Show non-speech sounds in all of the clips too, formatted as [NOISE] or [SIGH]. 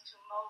to most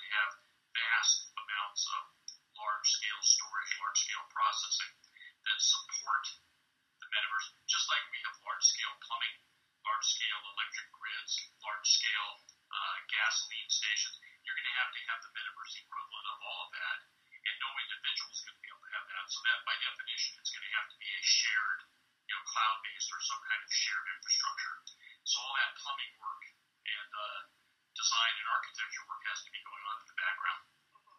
to have vast amounts of large scale storage, large scale processing that support the metaverse, just like we have large scale plumbing, large scale electric grids, large scale uh, gasoline stations. You're going to have to have the metaverse equivalent of all of that, and no individual is going to be able to have that. So that, by definition, it's going to have to be a shared, you know, cloud-based or some kind of shared infrastructure. So all that plumbing work and uh, design and architecture work has to be going on in the background. Mm-hmm.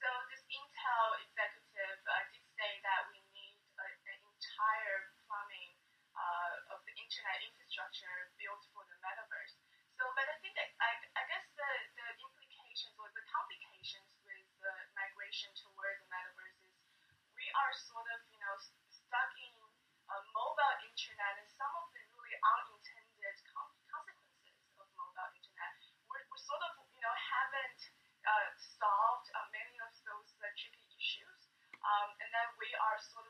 So this Intel executive uh, did say that we need uh, an entire plumbing uh, of the internet infrastructure know we are sort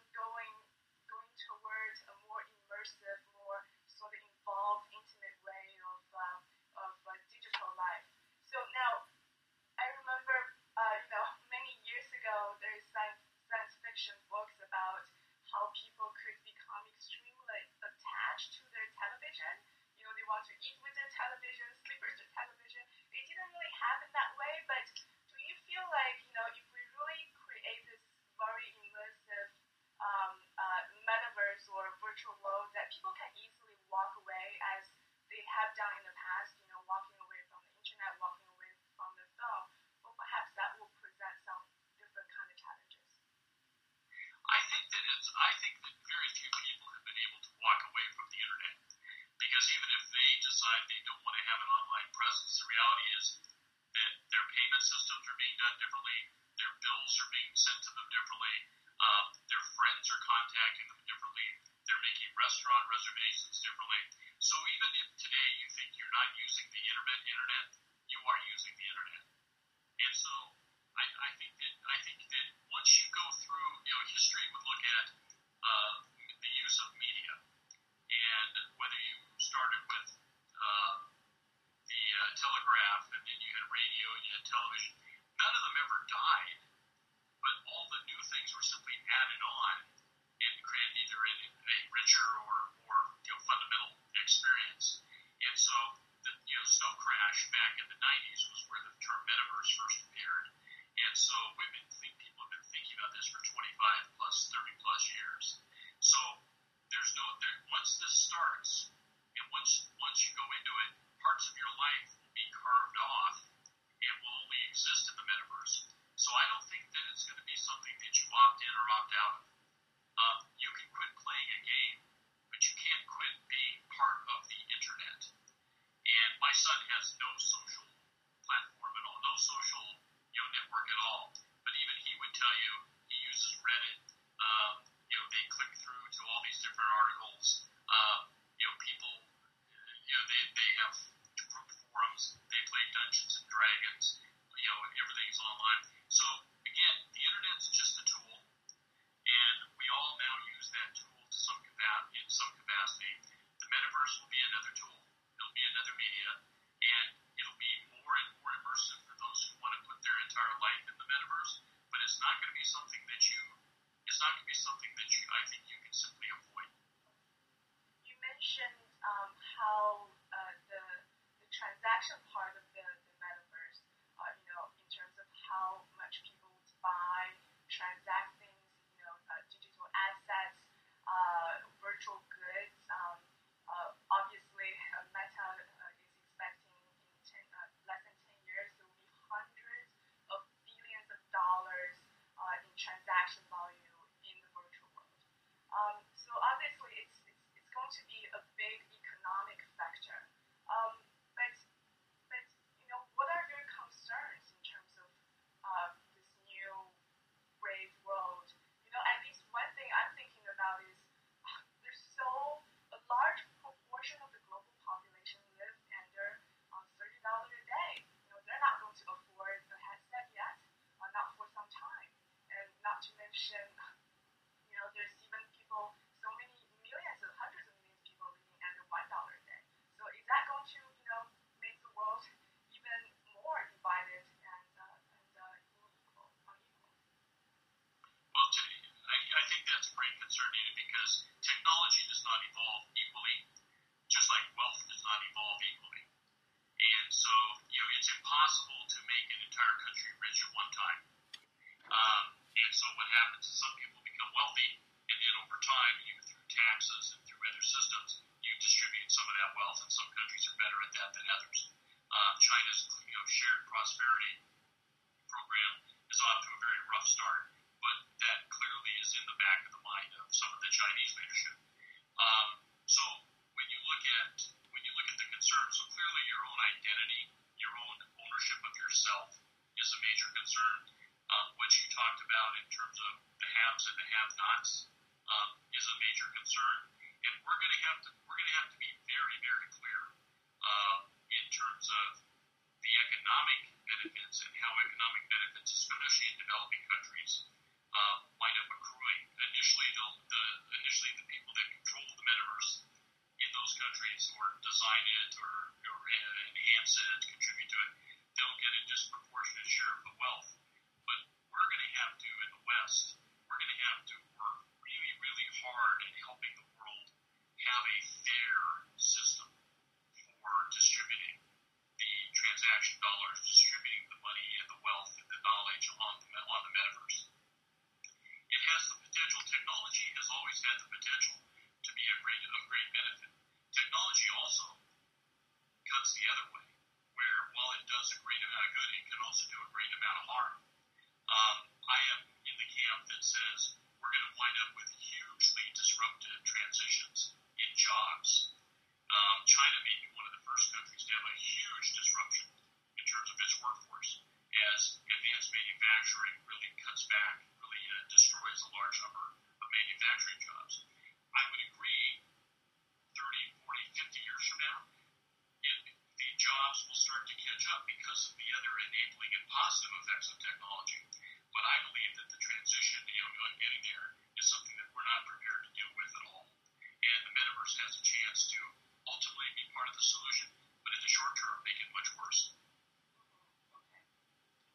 side, they don't want to have an online presence. The reality is that their payment systems are being done differently, their bills are being sent to them differently, uh, their friends are contacting them differently, they're making restaurant reservations differently. So even if today you think you're not using the internet, internet, you are using the internet. And so I, I think that I think that once you go through, you know, history would entire country rich at one time. Um, and so what happens is some people become wealthy, and then over time, you through taxes and through other systems, you distribute some of that wealth, and some countries are better at that than others. Uh, China's you know, shared prosperity program is off to a very rough start, but that clearly is in the back of the mind of some of the Chinese leadership. In terms of the haves and the have-nots um, is a major concern, and we're going to have to we're going to have to be very very clear uh, in terms of the economic benefits and how economic benefits, especially in developing countries, uh, wind up accruing. Initially, the, the initially the people that control the metaverse in those countries or design it or, or enhance it, contribute to it, they'll get a disproportionate share of the wealth. But we're going to have to, West, we're going to have to work really, really hard at helping the world have a fair system for distributing the transaction dollars, distributing the money and the wealth and the knowledge on the, on the metaverse. It has the potential, technology has always had the potential to be a great, of great benefit. Technology also cuts the other way, where while it does a great amount of good, it can also do a great amount of harm. Um, I am the camp that says we're going to wind up with hugely disruptive transitions in jobs. Um, China may be one of the first countries to have a huge disruption in terms of its workforce as advanced manufacturing really cuts back, really uh, destroys a large number of manufacturing jobs. I would agree 30, 40, 50 years from now, it, the jobs will start to catch up because of the other enabling and positive effects of technology. But I believe that the transition, you know, getting there is something that we're not prepared to deal with at all. And the metaverse has a chance to ultimately be part of the solution, but in the short term, make it much worse. Okay.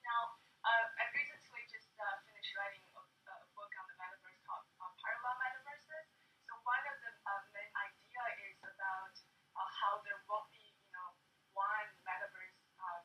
Now, uh, I recently just uh, finished writing a, a book on the metaverse called uh, Parallel Metaverses. So one of the uh, main idea is about uh, how there won't be, you know, one metaverse. Uh,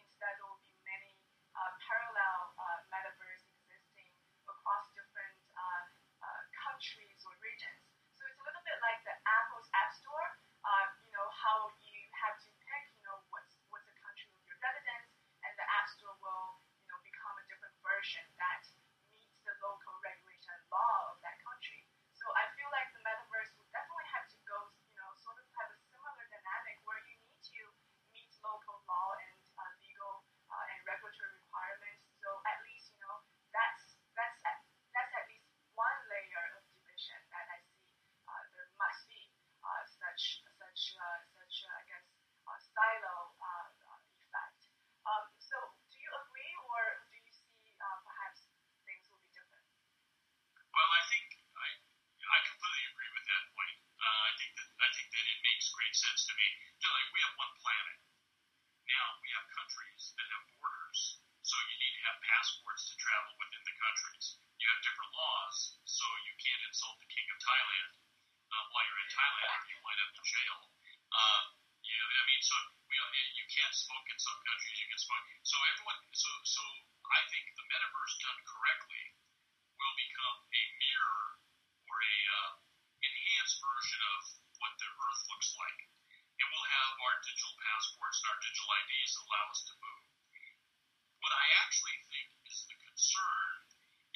instead, there will be many uh, parallel uh, metaverse existing across different uh, uh, countries or regions. So it's a little bit like the Apple's App Store. Uh, you know how you have to pick, you know, what's what's the country of your residence, and the App Store will, you know, become a different version that meets the local regulation and law of that country. So I feel like the metaverse would definitely have to go, you know, sort of have a similar dynamic where you need to meet local law and uh, legal uh, and regulatory requirements. So at least, you know, that's that's at, that's at least one layer of division that I see uh, there must be uh, such such uh, such uh, I guess uh, silo uh, uh, effect. Um, so do you agree, or do you see uh, perhaps things will be different? Well, I think I, I completely agree with that point. Uh, I think that I think that it great sense to me. Just like we have one planet. Now we have countries that have borders, so you need to have passports to travel within the countries. You have different laws, so you can't insult the king of Thailand uh, while you're in Thailand, you wind up in jail. Um, you know, I mean, so we you can't smoke in some countries. You can smoke. So everyone. So so I think the metaverse done correctly will become a mirror or a uh, enhanced version of what the Earth looks like, and we'll have our digital passports and our digital IDs allow us to move. What I actually think is the concern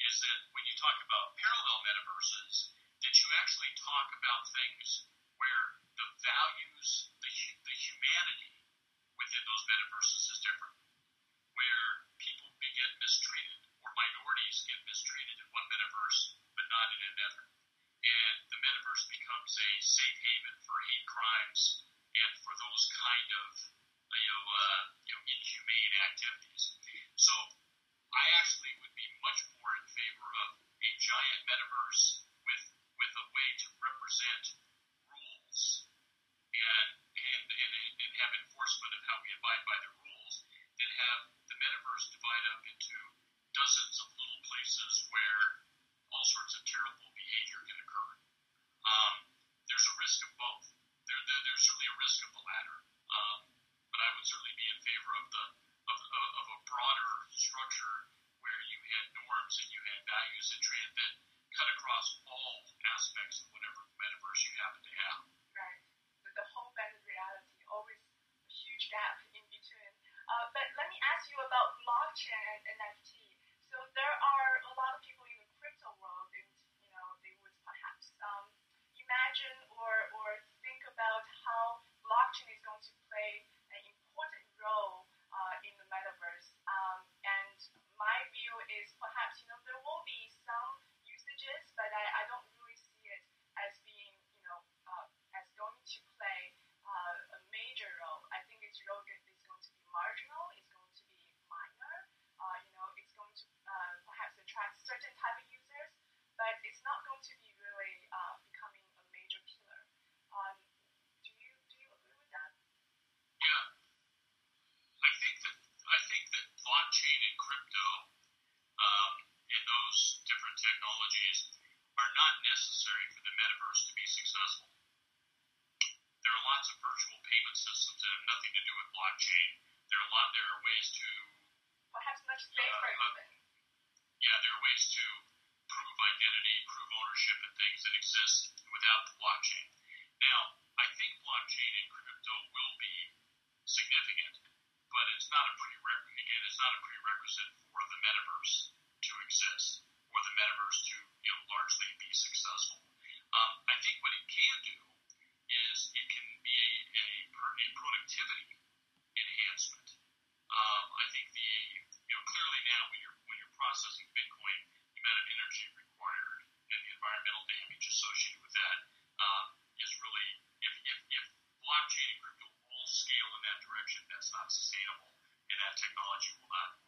is that when you talk about parallel metaverses, that you actually talk about things where the values, the the humanity within those metaverses is different where people get mistreated or minorities get mistreated in one metaverse but not in another. The metaverse becomes a safe haven for hate crimes and for those kind of that's not sustainable, and that technology will not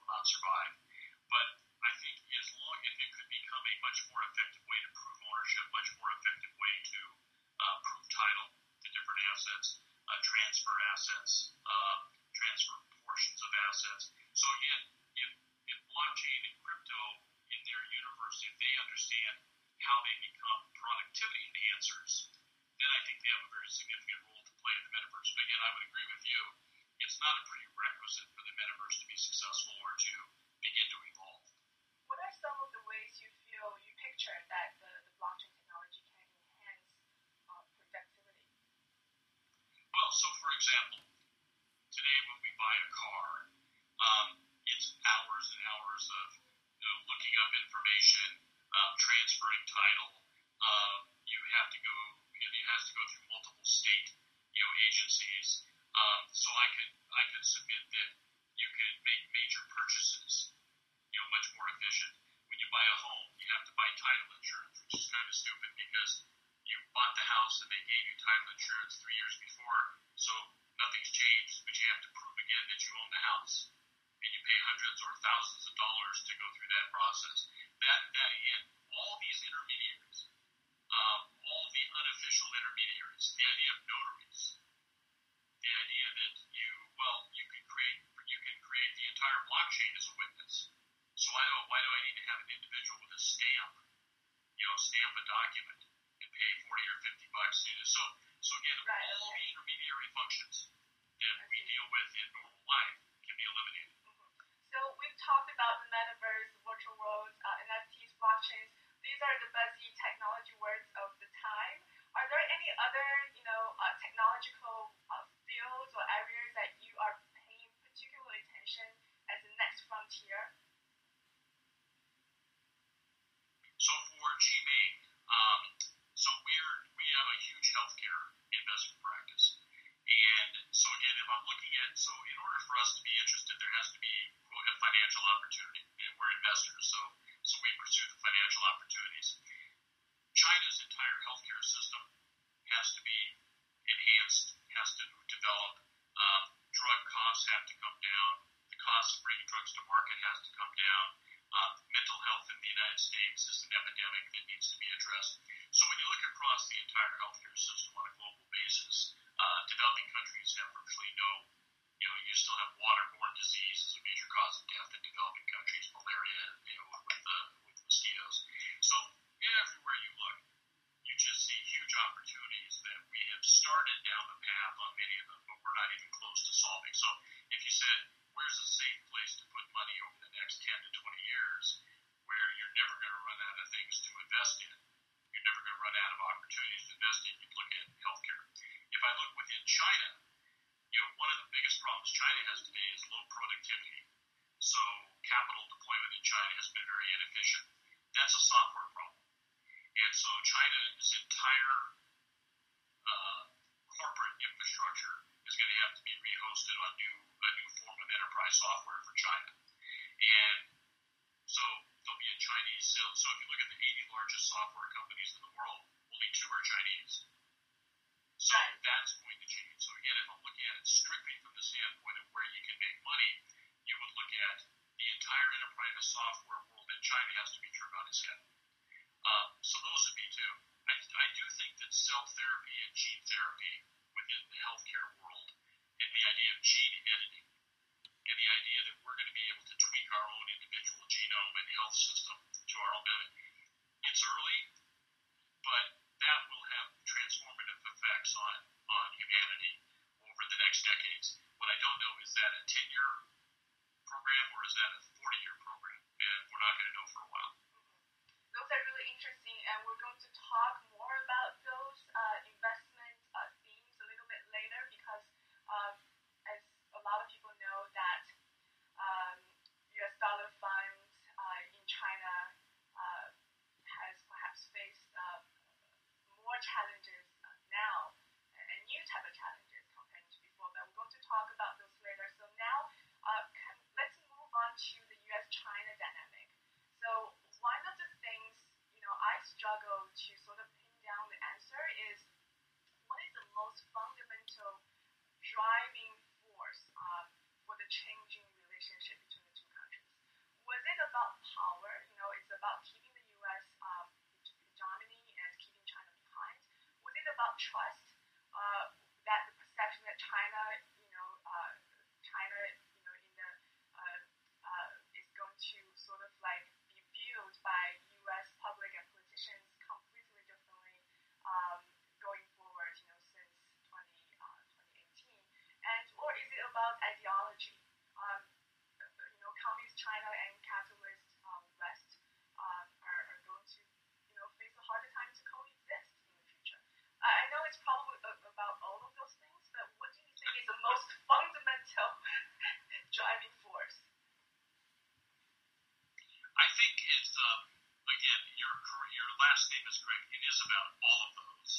is correct. It is about all of those.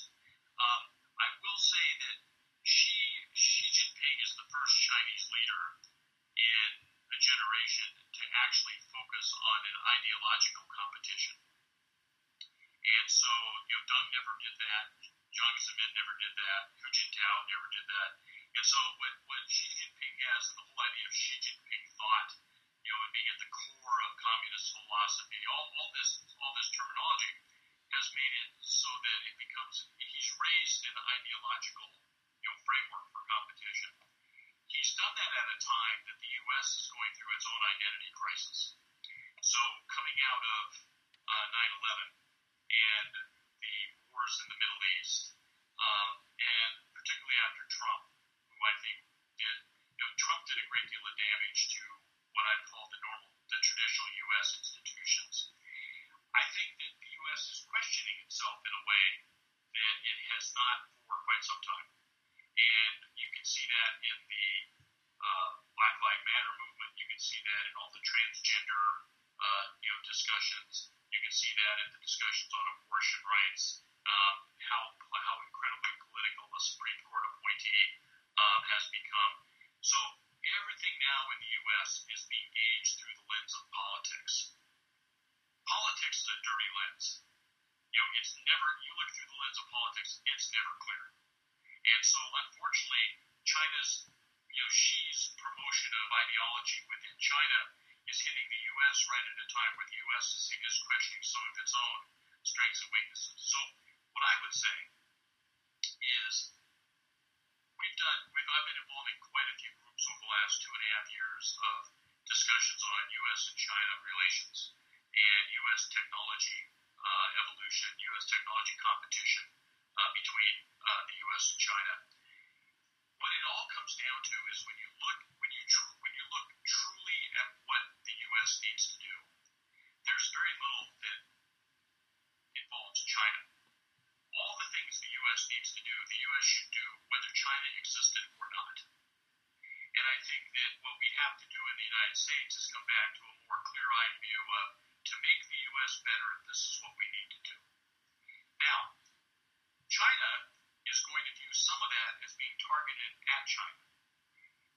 Um, I will say that Xi Xi Jinping is the first Chinese leader in a generation to actually focus on an ideological competition. And so, you know, Deng never did that. Jiang Zemin never did that. Hu Jintao never did that. And so, what, what Xi Jinping has, and the whole idea of Xi Jinping thought, you know, and being at the core of communist philosophy, all, all this all this terminology has made it so that it becomes he's raised an ideological you know framework for competition. He's done that at a time that the U.S. is going through its own identity crisis. So coming out of uh, 9/11 and the wars in the Middle East, um, and particularly after Trump, who I think did, you know, Trump did a great deal of damage to what I'd call the normal, the traditional U.S. institutions. I think that the U.S. is questioning itself in a way that it has not for quite some time. And you can see that in the uh, Black Lives Matter movement. You can see that in all the transgender, uh, you know, discussions. You can see that in the discussions on abortion rights. Um, how how incredibly political the Supreme Court appointee um, has become. So everything now in the U.S. is being gauged through the lens of politics. Politics is a dirty lens. You You look through the lens of politics, it's never clear. And so, unfortunately, China's, you know, Xi's promotion of ideology within China is hitting the U.S. right at a time where the U.S. is, is questioning some of its own strengths and weaknesses. So, what I would say is we've done, we've, I've been involved in quite a few groups over the last two and a half years of discussions on U.S. and China relations and U.S. technology uh, evolution, U.S. technology competition uh, between uh, the U.S. and China. What it all comes down to is when you look when you tr- when you look truly at what the U.S. needs to do, there's very little that involves China. All the things the U.S. needs to do, the U.S. should do whether China existed or not. And I think that what we have to do in the United States is come back to a more clear-eyed view of to make the U.S. better, this is what we need to do. Now, China is going to view some of that as being targeted at China.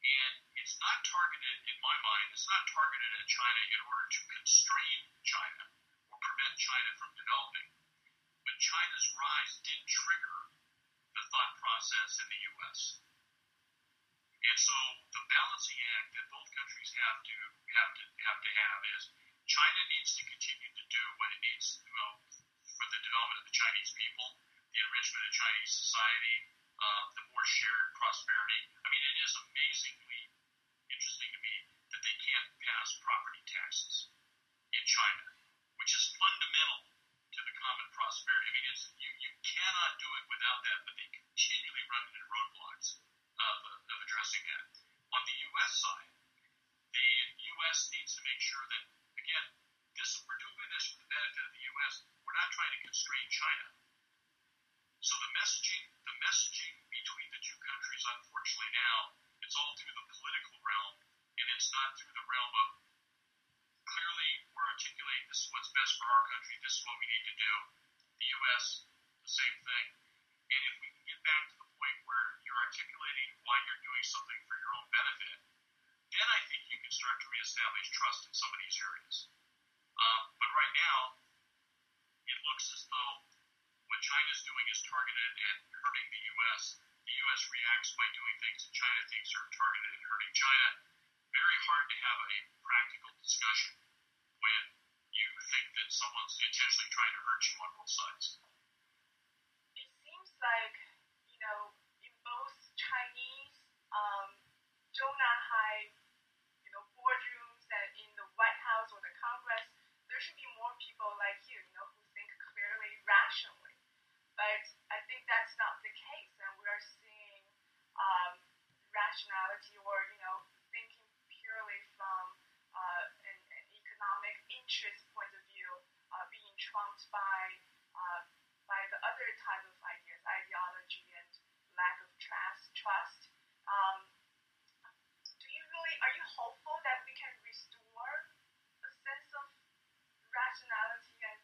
And it's not targeted, in my mind, it's not targeted at China in order to constrain China or prevent China from developing. But China's rise did trigger the thought process in the U.S. And so the balancing act that both countries have to have to have to have is China needs to continue to do what it needs do for the development of the Chinese people, the enrichment of Chinese society, uh, the more shared prosperity. I mean, it is amazingly interesting to me that they can't pass property taxes in China, which is fundamental to the common prosperity. I mean, it's, you, you cannot do it without that, but they continually run into roadblocks of, of addressing that. On the U.S. side, the U.S. needs to make sure that, again, this we're doing this for the benefit of the U.S. We're not trying to constrain China. So the messaging, the messaging between the two countries, unfortunately now, it's all through the political realm, and it's not through the realm of clearly we're articulating this is what's best for our country, this is what we need to do. The U.S. the same thing. And if we can get back to the point where you're articulating why you're doing something for your own benefit, then I think you can start to reestablish trust in some of these areas. Um, but right now, it looks as though what China's doing is targeted at hurting the U.S. the U.S. reacts by doing things that China thinks are targeted at hurting China. Very hard to have a practical discussion when you think that someone's intentionally trying to hurt you on both sides. It seems like, you know, in both Chinese, um, Zhongnanhai, you know, boardrooms and in the White House or the Congress, there should be more people like you, you know, who think clearly, rationally. But I think that's not the case, and we're seeing um, rationality or, you know, thinking purely from uh, an, an economic interest point of view uh, being trumped by uh, by the other type of ideas, ideology and lack of trust. Trust. Um, do you really are you hopeful that we can restore a sense of rationality and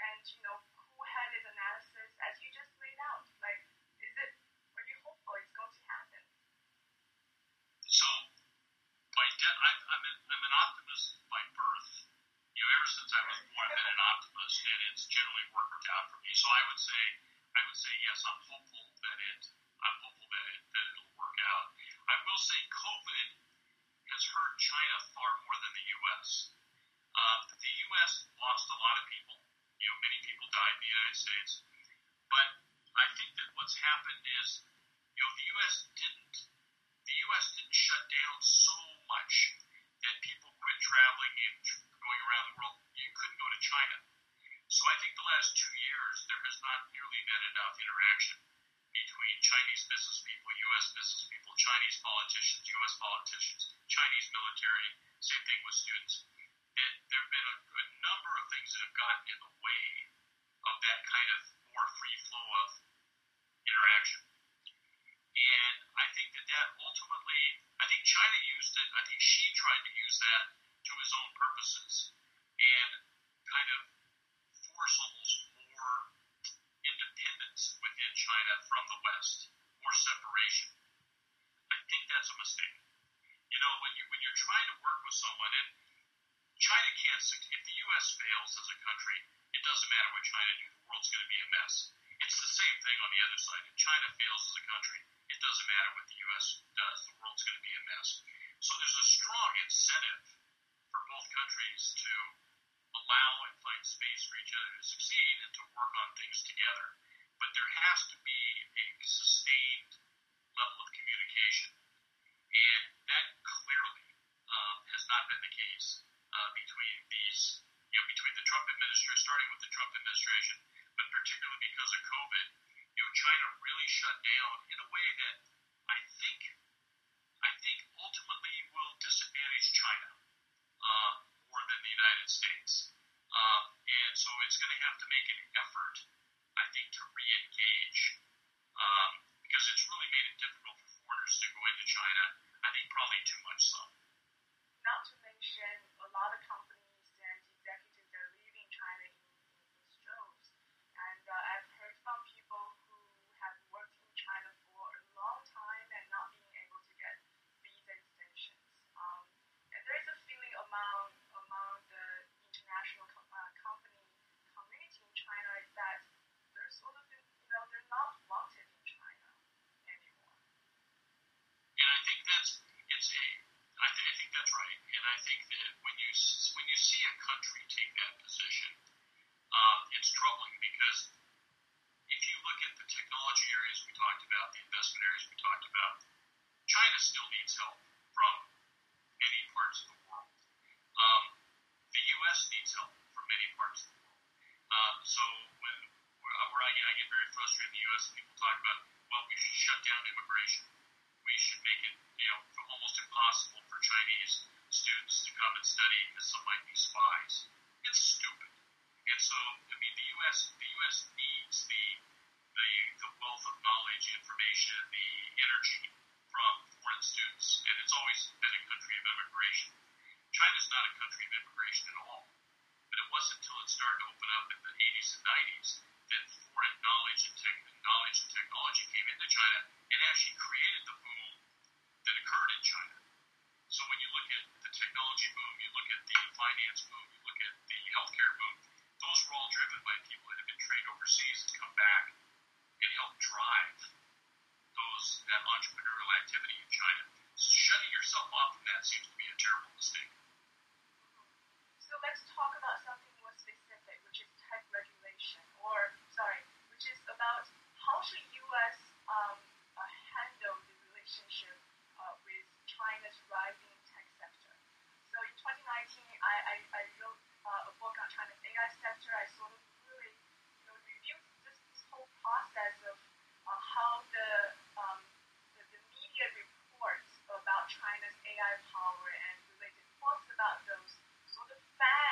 and you know cool-headed analysis as you just laid out? Like, is it? Are you hopeful it's going to happen? So, by de- I'm, I'm, an, I'm an optimist by birth. You know, ever since I was born, I've been an optimist, and it's generally worked out for me. So I would say, I would say yes. I'm hopeful that it, I'm hopeful that it, that it'll work out. I will say, COVID has hurt China far more than the U.S. Uh, the U.S. lost a lot of people. You know, many people died in the United States. But I think that what's happened is, you know, the U.S. didn't, the U.S. didn't shut down so much that people quit traveling and going around the world. You couldn't go to China. So I think the last two years there has not nearly been enough interaction between Chinese business people, U.S. business people, Chinese politicians, U.S. politicians, Chinese military. Same thing with students. There have been a, a number of things that have gotten in the way of that kind of more free flow of interaction. And I think that that ultimately, I think China used it, I think Xi tried to use that to his own purposes and kind of force almost more independence within China from the West, more separation. I think that's a mistake. You know, when you when you're trying to work with someone and China can't succeed. If the U.S. fails as a country, it doesn't matter what China do. The world's going to be a mess. It's the same thing on the other side. If China fails as a country, it doesn't matter what the U.S. does. The world's going to be a mess. So there's a strong incentive for both countries to allow and find space for each other to succeed and to work on things together. But there has to be a sustained level of communication. And that clearly um, has not been the case uh, between these, you know, between the Trump administration, starting with the Trump administration, but particularly because of COVID, you know, China really shut down in a way that I think, I think ultimately will disadvantage China uh, more than the United States. Um, and so it's going to have to make an effort, I think, to re-engage um, because it's really made it difficult for foreigners to go into China. I think probably too much so. Not to mention, a lot of companies and executives are leaving China in, in droves. And uh, I've heard from people who have worked in China for a long time and not being able to get visa extensions. Um, and there is a feeling among among the international com- uh, company community in China is that they're sort of, you know, they're not wanted in China anymore. And I think that's it's a I, th- I think that's right. And I think that when you when you see a country take that position, um, it's troubling because if you look at the technology areas we talked about, the investment areas we talked about, China still needs help from many parts of the world. Um, the U.S. needs help from many parts of the world. Um, so when where, where I, get, I get very frustrated in the U.S. and people talk about, well, we should shut down immigration. We should make it, you know, almost impossible for Chinese students to come and study because some might be spies. It's stupid. And so, I mean, the U.S. the U.S. needs the the the wealth of knowledge, information, the energy from foreign students, and it's always been a country of immigration. China's not a country of immigration at all. But it wasn't until it started to open up in the 80s and 90s that foreign knowledge and tech, knowledge and technology came into China and actually created the boom that occurred in China. So when you look at the technology boom, you look at the finance boom, you look at the healthcare boom, those were all driven by people that had been trained overseas and come back and help drive those that entrepreneurial activity in China. So shutting yourself off from that seems to be a terrible mistake. So let's talk about something more specific, which is tech regulation, or sorry, which is about how should U.S. Um, uh, handle the relationship uh, with China rising tech sector. So in 2019, I, I, I wrote uh, a book on China's AI sector. I sort of really you know, reviewed this, this whole process of uh, how the, um, the, the media reports about China's AI power and related thoughts about those sort of fad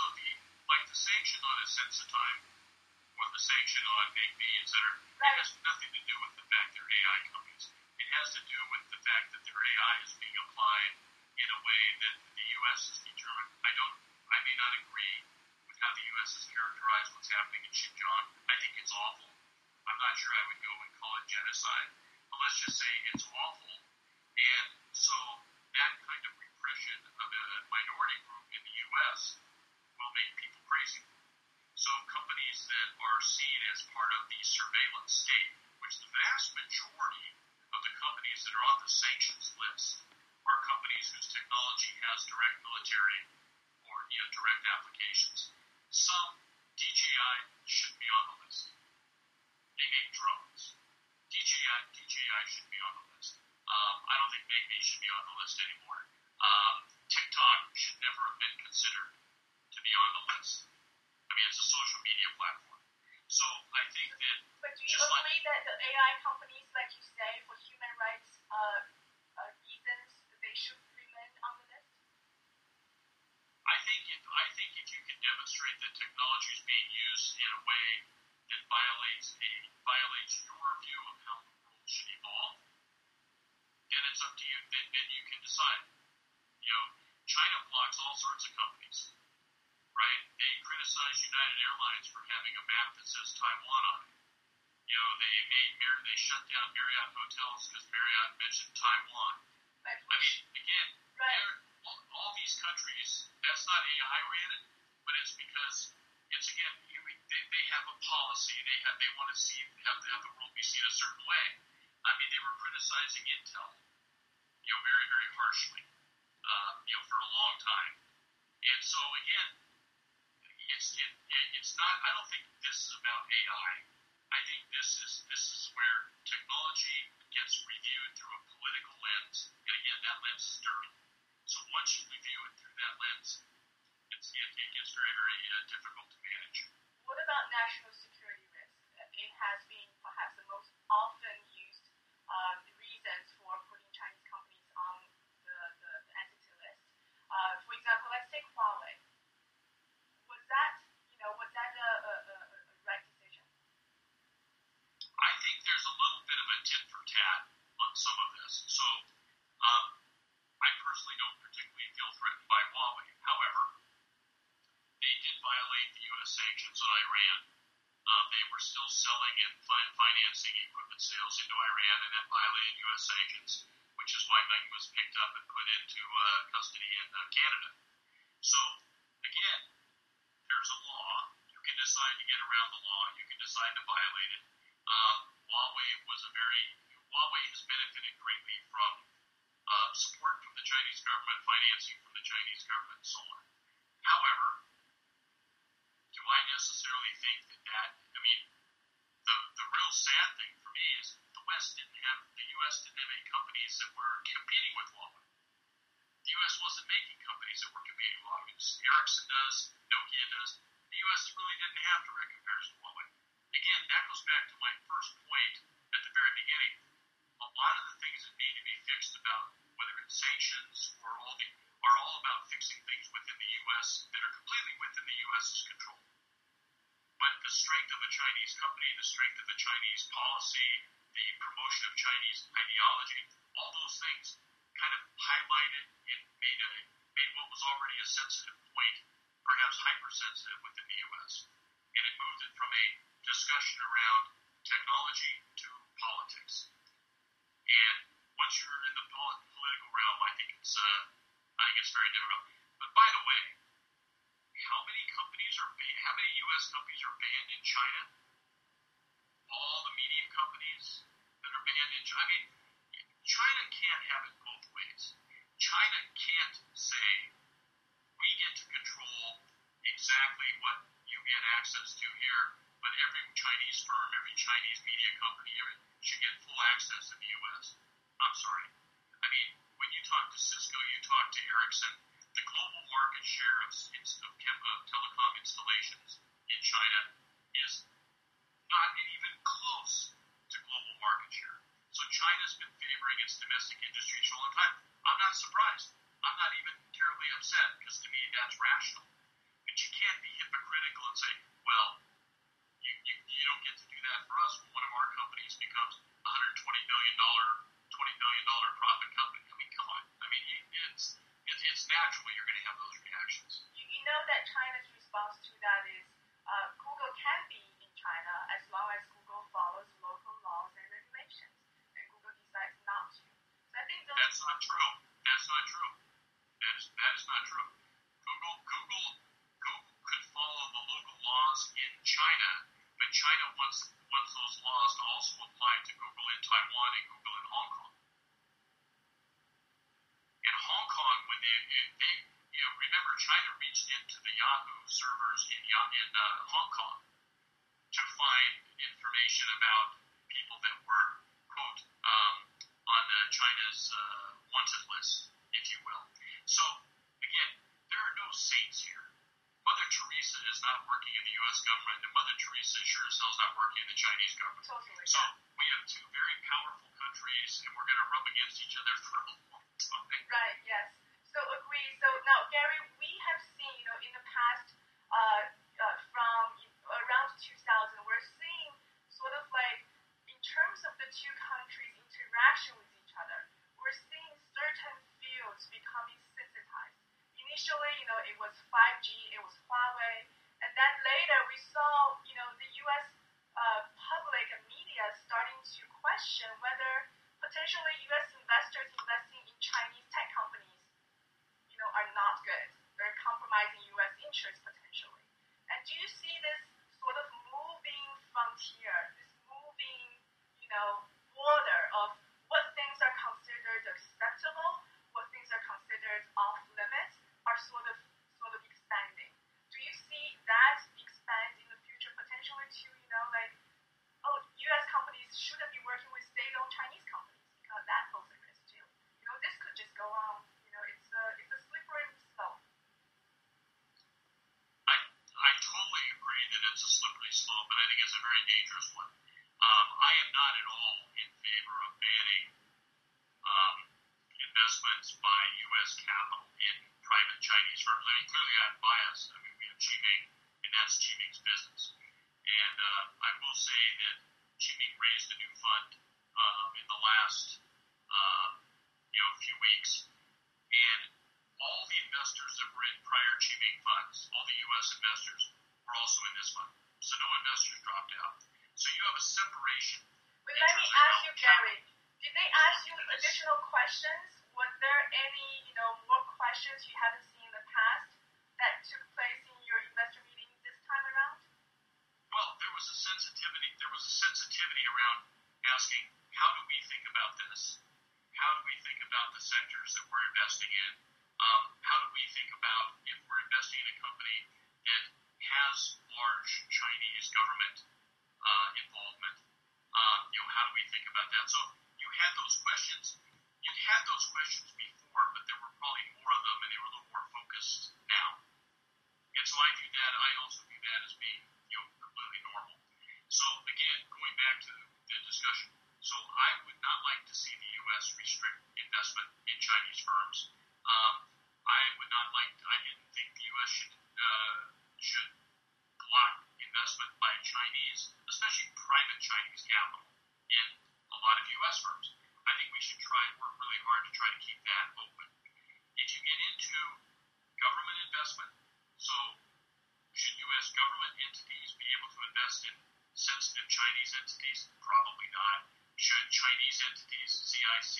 So the like the sanction on a SenseTime or the sanction on Megvii, et cetera, right. it has nothing to do with the fact they're AI companies. It has to do with the fact that their AI is being applied in a way that the US is determined. I don't I may not agree with how the US has characterized what's happening in Xinjiang. I think it's awful. I'm not sure I would go and call it genocide, but let's just say it's awful. And so that are seen as part of the surveillance state, which the vast majority of the companies that are on the sanctions list are companies whose technology has direct military or you know, direct applications. Some DJI should be on the list. They make drones. DJI, DJI should be on the list. Um, I don't think Megvii should be on the list anymore. Um, TikTok should never have been considered to be on the list. I mean, it's a social media platform. So I think that. But do you agree like, that the AI companies, like you say, for human rights uh, uh, reasons, they should remain on the list? I think if I think if you can demonstrate that technology is being used in a way that violates a violates your view of how the world should evolve, then it's up to you. Then, then you can decide. You know, China blocks all sorts of companies, right? They criticize United Airlines for having a map that says Taiwan on it. You know, they made they shut down Marriott hotels because Marriott mentioned Taiwan. I mean, again, right. all, all these countries. That's not AI oriented, but it's because it's again you, they, they have a policy. They have they want to see have, have the world be seen a certain way. I mean, they were criticizing Intel, you know, very, very harshly, uh, you know, for a long time. And so again, it's it, it's not. I don't think this is about AI. I think this is this is where technology gets reviewed through a political lens, and again, that lens is dirty. So once you review it through that lens, it's, it, it gets very, very uh, difficult to manage. What about national security risk? It has been perhaps the most often um, the reasons for putting Chinese companies on the, the, the entity list. Uh, for example, let's take Huawei. Was that, you know, was that a, a, a, a right decision? I think there's a little bit of a tit for tat on So, um, I personally don't particularly feel threatened by Huawei. However, they did violate the U.S. sanctions on Iran um, they were still selling and fi- financing equipment sales into Iran, and that violated U.S. sanctions, which is why Meng was picked up and put into uh, custody in uh, Canada. So, again, there's a law. You can decide to get around the law. You can decide to violate it. Um, Huawei was a very Huawei has benefited greatly from uh, support from the Chinese government, financing from the Chinese government, and so on. However, do I necessarily think that that, I mean, the, the real sad thing for me is the West didn't have, the U.S. didn't have any companies that were competing with Huawei. The U.S. wasn't making companies that were competing with Huawei. Ericsson does, Nokia does. The U.S. really didn't have direct comparison to Huawei. Again, that goes back to my first point at the very beginning. A lot of the things that need to be fixed about whether it's sanctions or all the are all about fixing things within the U.S. that are completely within the U.S.'s control. But the strength of a Chinese company, the strength of the Chinese policy, the promotion of Chinese ideology, all those things kind of highlighted and made, a, made what was already a sensitive point, perhaps hypersensitive within the U.S. And it moved it from a discussion around technology to politics. And once you're in the political realm, I think it's uh, I think it's very difficult. But by the way, how many companies are banned? How many U.S. companies are banned in China? All the media companies that are banned in China. I mean, China can't have it both ways. China can't say we get to control exactly what you get access to here, but every Chinese firm, every Chinese media company every, should get full access to the U.S. I'm sorry. I mean, when you talk to Cisco, you talk to Ericsson, the global market share of, of, of telecom installations in China is not even close to global market share. So China's been favoring its domestic industries for a long time. I'm not surprised. I'm not even terribly upset because to me that's rational. But you can't be hypocritical and say, well, you, you, you don't get to do that for us when one of our companies becomes $120 billion, $20 billion profit company. I mean, come on. I mean, it's, it's natural you're going to have those reactions. You, you know that China's response to that is uh, that. But China wants wants those laws to also apply to Google in Taiwan and Google in Hong Kong. In Hong Kong, when they, they you know, remember China reached into the Yahoo servers in in uh, Hong Kong to find information about people that were quote um, on uh, China's uh, wanted list, if you will. So again, there are no saints here. Mother Teresa is not working in the U.S. government, and Mother Teresa sure as hell is not working in the Chinese government. Totally. So we have two very powerful countries, and we're going to rub against each other for a long time. Right. Yes. So agree. So now, Gary, we have seen, you know, in the past, uh, uh, from around 2000, we're seeing sort of like in terms of the two countries' interaction with each other, we're seeing certain fields becoming sensitized. Initially, you know, it was 5G, it was Huawei, and then later we saw, you know, the U.S. Uh, public and media starting to question whether potentially U.S. investors investing in Chinese tech companies, you know, are not good. They're compromising U.S. interests potentially. And do you see this sort of moving frontier, this moving, you know, border of what things are considered acceptable, what things are considered off limits, are sort of sort of expanding. Do you see that expand in the future potentially to, you know, like, oh, U.S. companies shouldn't be working with state-owned Chinese companies because that poses a risk too. You know, this could just go on. You know, it's a it's a slippery slope. I, I totally agree that it's a slippery slope, and I think it's a very dangerous one. Um, I am not at all in favor of banning um, investments by U.S. capital in private Chinese firms. I mean, clearly I'm biased. I mean, we have Qiming, and that's Qiming's business. And uh, I will say that Qiming raised a new fund um, in the last uh, you know few weeks, and all the investors that were in prior Qiming funds, all the U.S. investors, were also in this fund. So no investors dropped out. So you have a separation. But let me ask you, Gary, did they ask you additional questions? Was there any, you know, more questions you haven't seen in the past that took place in your investor meeting this time around? Well, there was a sensitivity. There was a sensitivity around asking, how do we think about this? How do we think about the sectors that we're investing in? Um, how do we think about if we're investing in a company that has large Chinese government uh, involvement? Uh, you know, how do we think about that? So you had those questions. You had those questions before, but there were probably more of them, and they were a little more focused now. And so I view that. I also view that as being, you know, completely normal. So again, going back to the discussion, so I would not like to see the U.S. restrict investment in Chinese firms. Um, I would not like. I didn't think the U.S. should uh, should block investment by Chinese, especially private Chinese capital, in a lot of U.S. firms. I think we should try and work really hard to try to keep that open. If you get into government investment, so should U.S. government entities be able to invest in sensitive Chinese entities? Probably not. Should Chinese entities, CIC,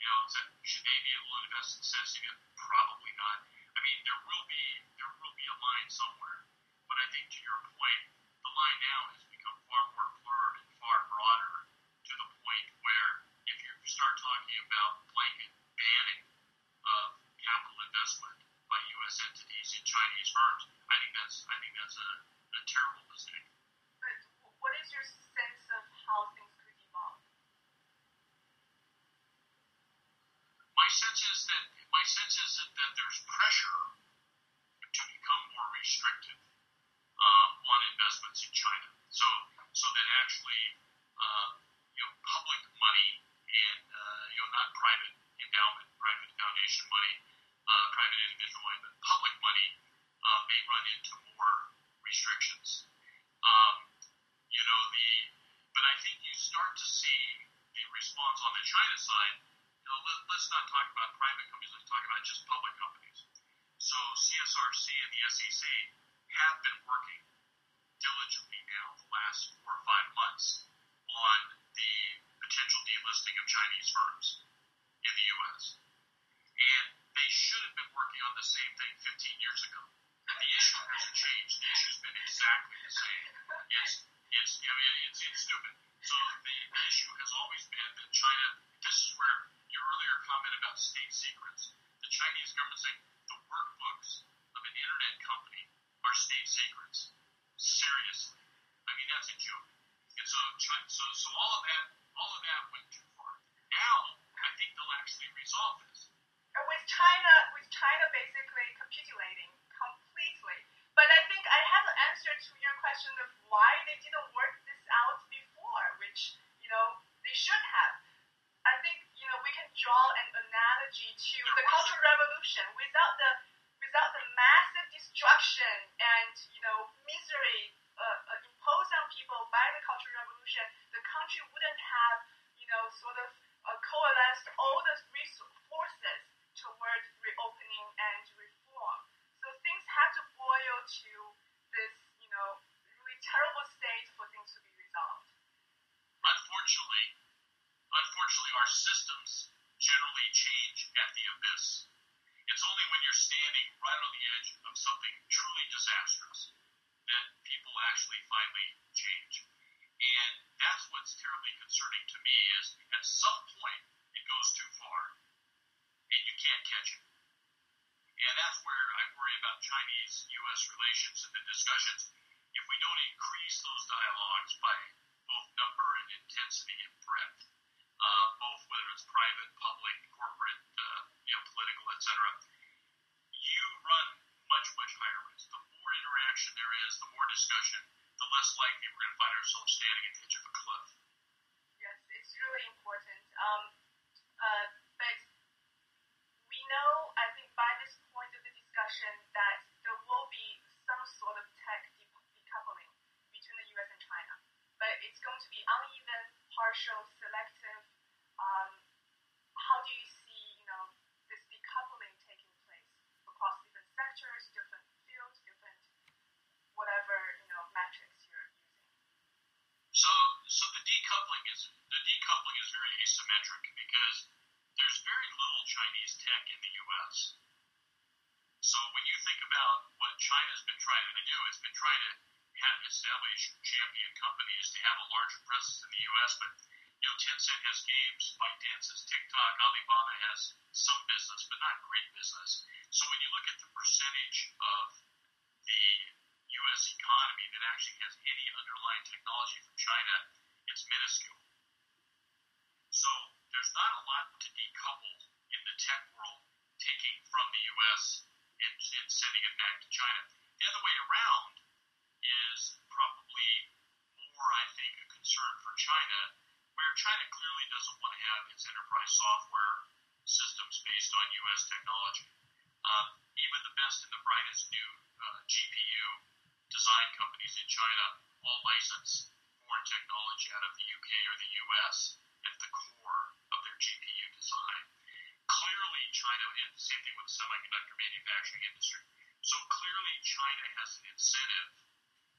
you know, should they be able to invest in sensitive? Probably not. I mean, there will be there will be a line somewhere, but I think to your point, the line now has become far more blurred and far broader to the point where if you start talking about blanket banning of capital investment by U.S. entities in Chinese firms, I think that's I think that's a, a terrible mistake. But what is your sense of how things could evolve? My sense is that my sense is that, that there's pressure to become more restrictive um, on investments in China. So so that actually uh, you know public money and uh, you know not private endowment, private foundation money, uh, private individual money, but public money uh, may run into more restrictions. Um, you know the, but I think you start to see the response on the China side. You know, let, let's not talk about private companies. Let's talk about just public companies. So CSRC and the SEC have been working diligently now the last four or five months on the potential delisting of Chinese firms in the U.S. And they should have been working on the same thing 15 years ago. the issue hasn't changed. The issue's been exactly the same. It's it's I mean it's it's stupid. So the, the issue has always been that China. This is where your earlier comment about state secrets. The Chinese government saying the workbooks of an internet company are state secrets. Seriously, I mean that's a joke. And so so so all of that all of that went too far. Now I think they'll actually resolve this. With China, with China basically capitulating completely. But I think I have an answer to your question of why they didn't work this out before, which you know they should have. I think you know we can draw an analogy to the Cultural Revolution. Without the without the massive destruction and you know misery uh, uh, imposed on people by the Cultural Revolution, the country wouldn't have you know sort of uh, coalesced all the resources toward reopening and reform. So things had to boil to this, you know, really terrible state for things to be resolved. Unfortunately, unfortunately, our systems generally change at the abyss. It's only when you're standing right on the edge of something truly disastrous that people actually finally change. And that's what's terribly concerning to me is at some point it goes too far and you can't catch it. And that's where I worry about Chinese U.S. relations and the discussions. If we don't increase those dialogues by both number and intensity and breadth, uh, both whether it's private, public, corporate, you know, political, etc., you run much, much higher risk. The more interaction there is, the more discussion, the less likely we're going to find ourselves standing at the edge of a cliff. Yes, it's really important. Um, uh, but we know, I think, by this point of the discussion, that there will be some sort of tech decoupling between the U.S. and China. But it's going to be uneven, partial, selective. Um, how do you see, you know, this decoupling taking place across different sectors, different fields, different whatever you know metrics you're using? So, so the decoupling is the decoupling is very asymmetric because there's very little Chinese tech in the U.S. So when you think about what China's been trying to do, it's been trying to have establish champion companies to have a larger presence in the U.S. But you know, Tencent has games, ByteDance has TikTok, Alibaba has some business, but not great business. So when you look at the percentage of the U.S. economy that actually has any underlying technology from China, it's minuscule. So there's not a lot to decouple in the tech world, taking from the U.S. and, and sending it back to China. The other way around is probably more, I think, a concern for China, where China clearly doesn't want to have its enterprise software systems based on U.S. technology. Um, even the best and the brightest new uh, GPU design companies in China all license foreign technology out of the UK or the US at the core of their GPU design. Clearly, China, and the same thing with the semiconductor manufacturing industry. So clearly, China has an incentive.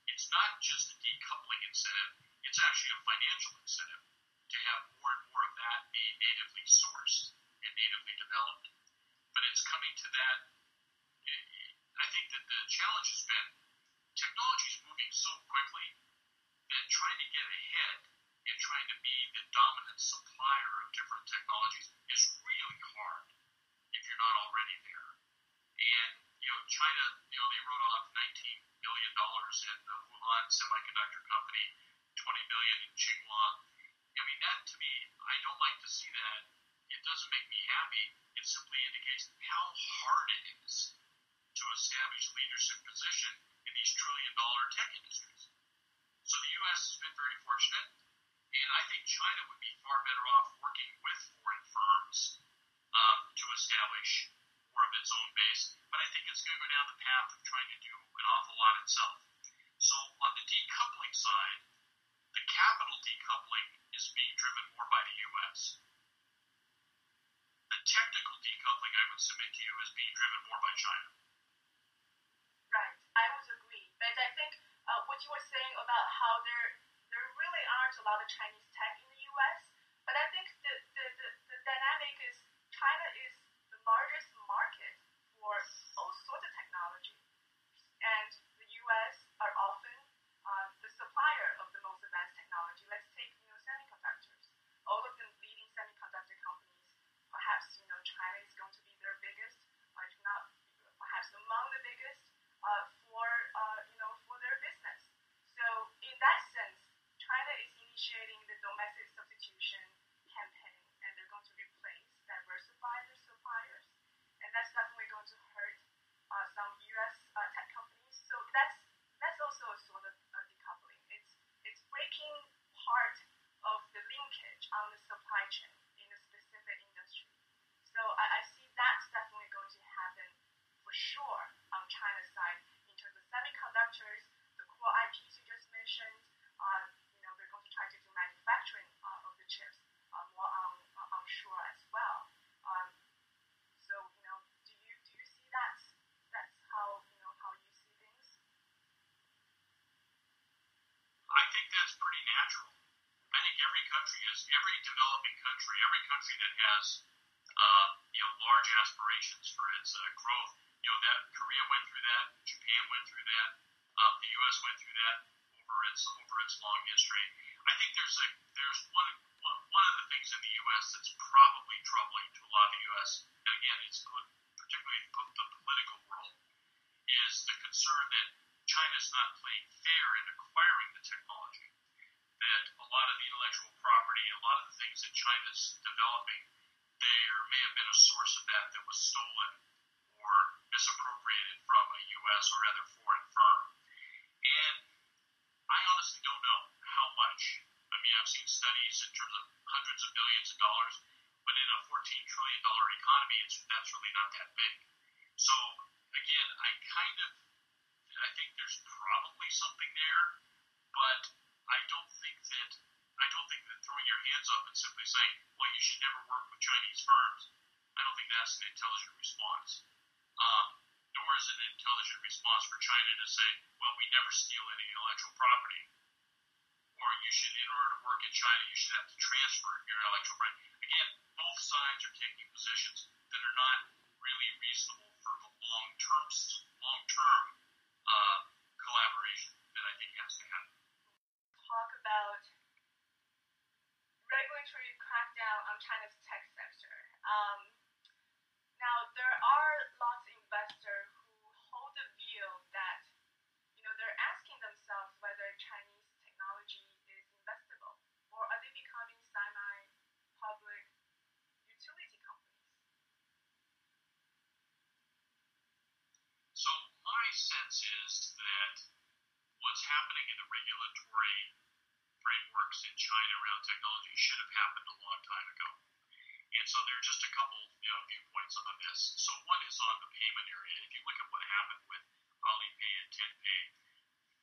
It's not just a decoupling incentive, it's actually a financial incentive to have more and more of that be natively sourced and natively developed. But it's coming to that. I think that the challenge has been technology is moving so quickly that trying to get ahead and trying to be the dominant supplier of different technologies is really hard if you're not already there. And you know, China, you know, they wrote off 19 billion dollars in the Wuhan Semiconductor Company, 20 billion in Tsinghua. I mean, that to me, I don't like to see that. It doesn't make me happy. It simply indicates how hard it is to establish leadership position in these trillion dollar tech industries. So the U.S. has been very fortunate, and I think China would be far better off working with foreign firms um, to establish more of its own base. But I think it's going to go down the path of trying to do an awful lot itself. So on the decoupling side, the capital decoupling is being driven more by the U.S. The technical decoupling, I would submit to you, is being driven more by China. Right, I would agree. But I think uh, what you were saying about how there there aren't a lot of Chinese tech in the U.S. But I think every developing country, every country that has uh, you know large aspirations for its uh, growth. You know that Korea went through that, Japan went through that, um, the U.S. went through that over its over its long history. I think there's a there's one one, one of the things in the U.S. that's probably troubling to a lot of the U.S. and again it's particularly the political world is the concern that China's not playing fair in acquiring the technology. That a lot of the intellectual property, a lot of the things that China's developing, there may have been a source of that that was stolen or misappropriated from a U.S. or other foreign firm. And I honestly don't know how much. I mean, I've seen studies in terms of hundreds of billions of dollars, but in a $14 trillion economy, it's, that's really not that big. So, again, I kind of I think there's probably something there, but I don't think that I don't think that throwing your hands up and simply saying, "Well, you should never work with Chinese firms," I don't think that's an intelligent response. Um, nor is it an intelligent response for China to say, "Well, we never steal any intellectual property," or you should, in order to work in China, you should have to transfer your intellectual property. Again, both sides are taking positions that are not really reasonable for the long term long term uh, collaboration that I think has to happen. Talk about regulatory crackdown on China's tech sector. Um, now, there are lots of investors who hold the view that, you know, they're asking themselves whether Chinese technology is investable, or are they becoming semi-public utility companies? So my sense is that what's happening in the regulatory frameworks in China around technology should have happened a long time ago. And so there are just a couple you know, viewpoints on this. So one is on the payment area. If you look at what happened with Alipay and Tenpay,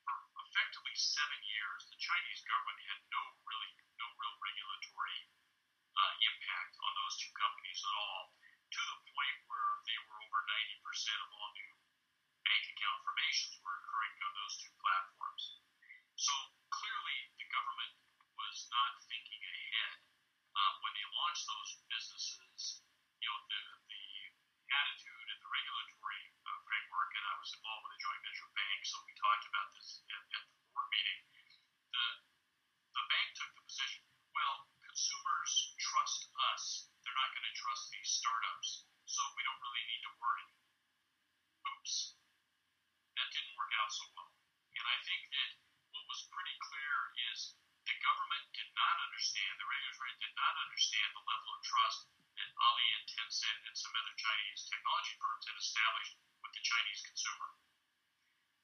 for effectively seven years, the Chinese government had no really no real regulatory uh, impact on those two companies at all, to the point where they were over 90% of all new bank account formations were occurring on those two platforms. So clearly, the government was not thinking ahead um, when they launched those businesses. You know, the the attitude and the regulatory uh, framework, and I was involved with a joint venture bank, so we talked about this at, at the board meeting. The the bank took the position, well, consumers trust us; they're not going to trust these startups, so we don't really need to worry. Oops, work out so well. And I think that what was pretty clear is the government did not understand, the regulatory did not understand the level of trust that Ali and Tencent and some other Chinese technology firms had established with the Chinese consumer.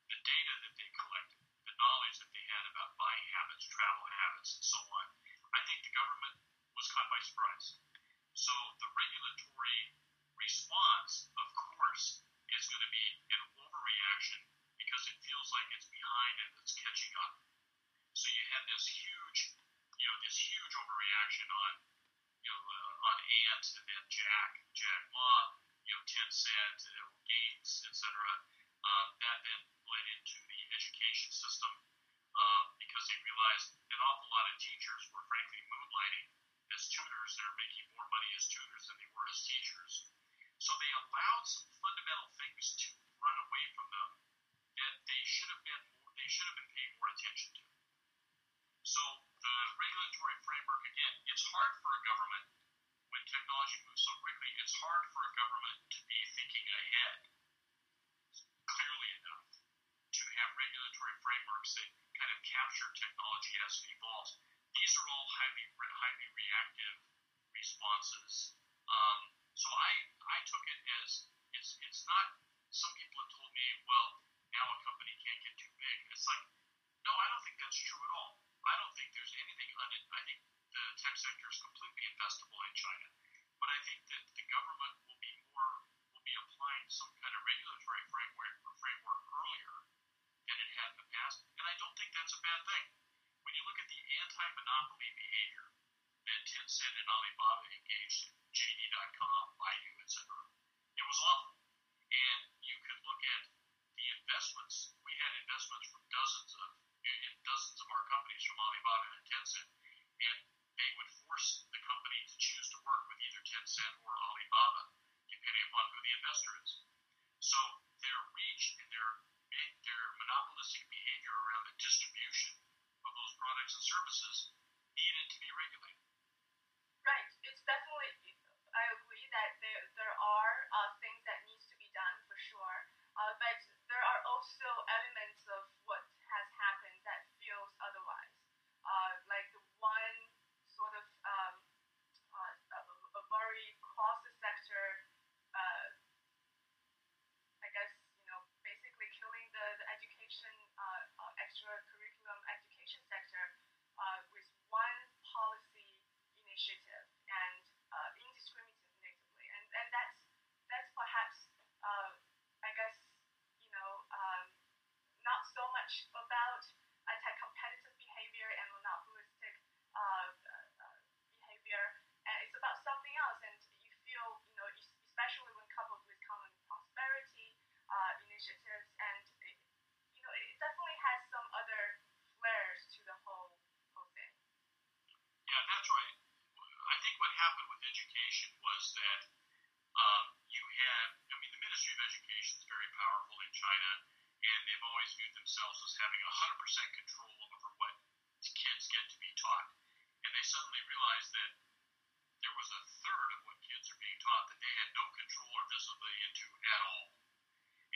The data that they collected, the knowledge that they had about buying habits, travel habits, and so on, I think the government was caught by surprise. So the regulatory response, of course, is going to be an overreaction because it feels like it's behind and it's catching up. So you had this huge, you know, this huge overreaction on, you know, uh, on Ant and then Jack, Jack Ma, you know, Tencent, you Gates, etc. Uh, that then led into the education system uh, because they realized an awful lot of teachers were frankly moonlighting as tutors. They were making more money as tutors than they were as teachers. So they allowed some fundamental things to run away from them that they should have been they should have been paying more attention to. So the regulatory framework again, it's hard for a government when technology moves so quickly. It's hard for a government to be thinking ahead clearly enough to have regulatory frameworks that kind of capture technology as it evolves. These are all highly highly reactive responses. Um, so I I took it as it's it's not. Some people have told me, well, now a company can't get too big. It's like, no, I don't think that's true at all. I don't think there's anything on it. I think the tech sector is completely investable in China, but I think that the government will be more will be applying some kind of regulatory framework framework earlier than it had in the past, and I don't think that's a bad thing. When you look at the anti-monopoly behavior that Tencent and Alibaba engaged in, JD.com, Baidu, etc., it was awful. And you could look at the investments. We had investments from dozens of in dozens of our companies from Alibaba and Tencent, and they would force the company to choose to work with either Tencent or Alibaba, depending upon who the investor is. So their reach and their their monopolistic behavior around the distribution of those products and services needed to be regulated. Right. It's definitely. I agree that there there are uh, things that needs to be done for sure, uh, but there are also elements of what has happened that feels otherwise. Uh, like the one sort of um, uh, a, a very cross sector. Uh, I guess you know basically killing the, the education uh, uh, extracurriculum education sector uh, with one policy initiative and uh, indiscriminately, and and that's that's perhaps uh, I guess you know um, not so much about anti-competitive behavior and monopolistic uh, uh, behavior, and it's about something else, and you feel you know es- especially when coupled with common prosperity uh, initiatives, and it, you know it definitely has some other flares to the whole whole thing. Yeah, that's right. I think what happened with education was that um, you had, I mean, the Ministry of Education is very powerful in China, and they've always viewed themselves as having 100% control over what kids get to be taught. And they suddenly realized that there was a third of what kids are being taught that they had no control or visibility into at all.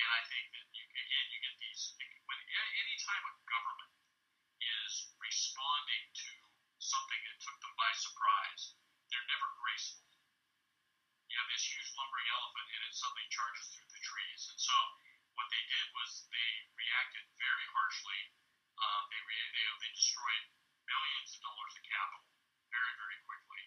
And I think that you, again, you get these, when any time a government is responding to something that took them by surprise, never graceful. You have this huge lumbering elephant and it suddenly charges through the trees. And so what they did was they reacted very harshly. Um, they, re- they, they destroyed billions of dollars of capital very, very quickly.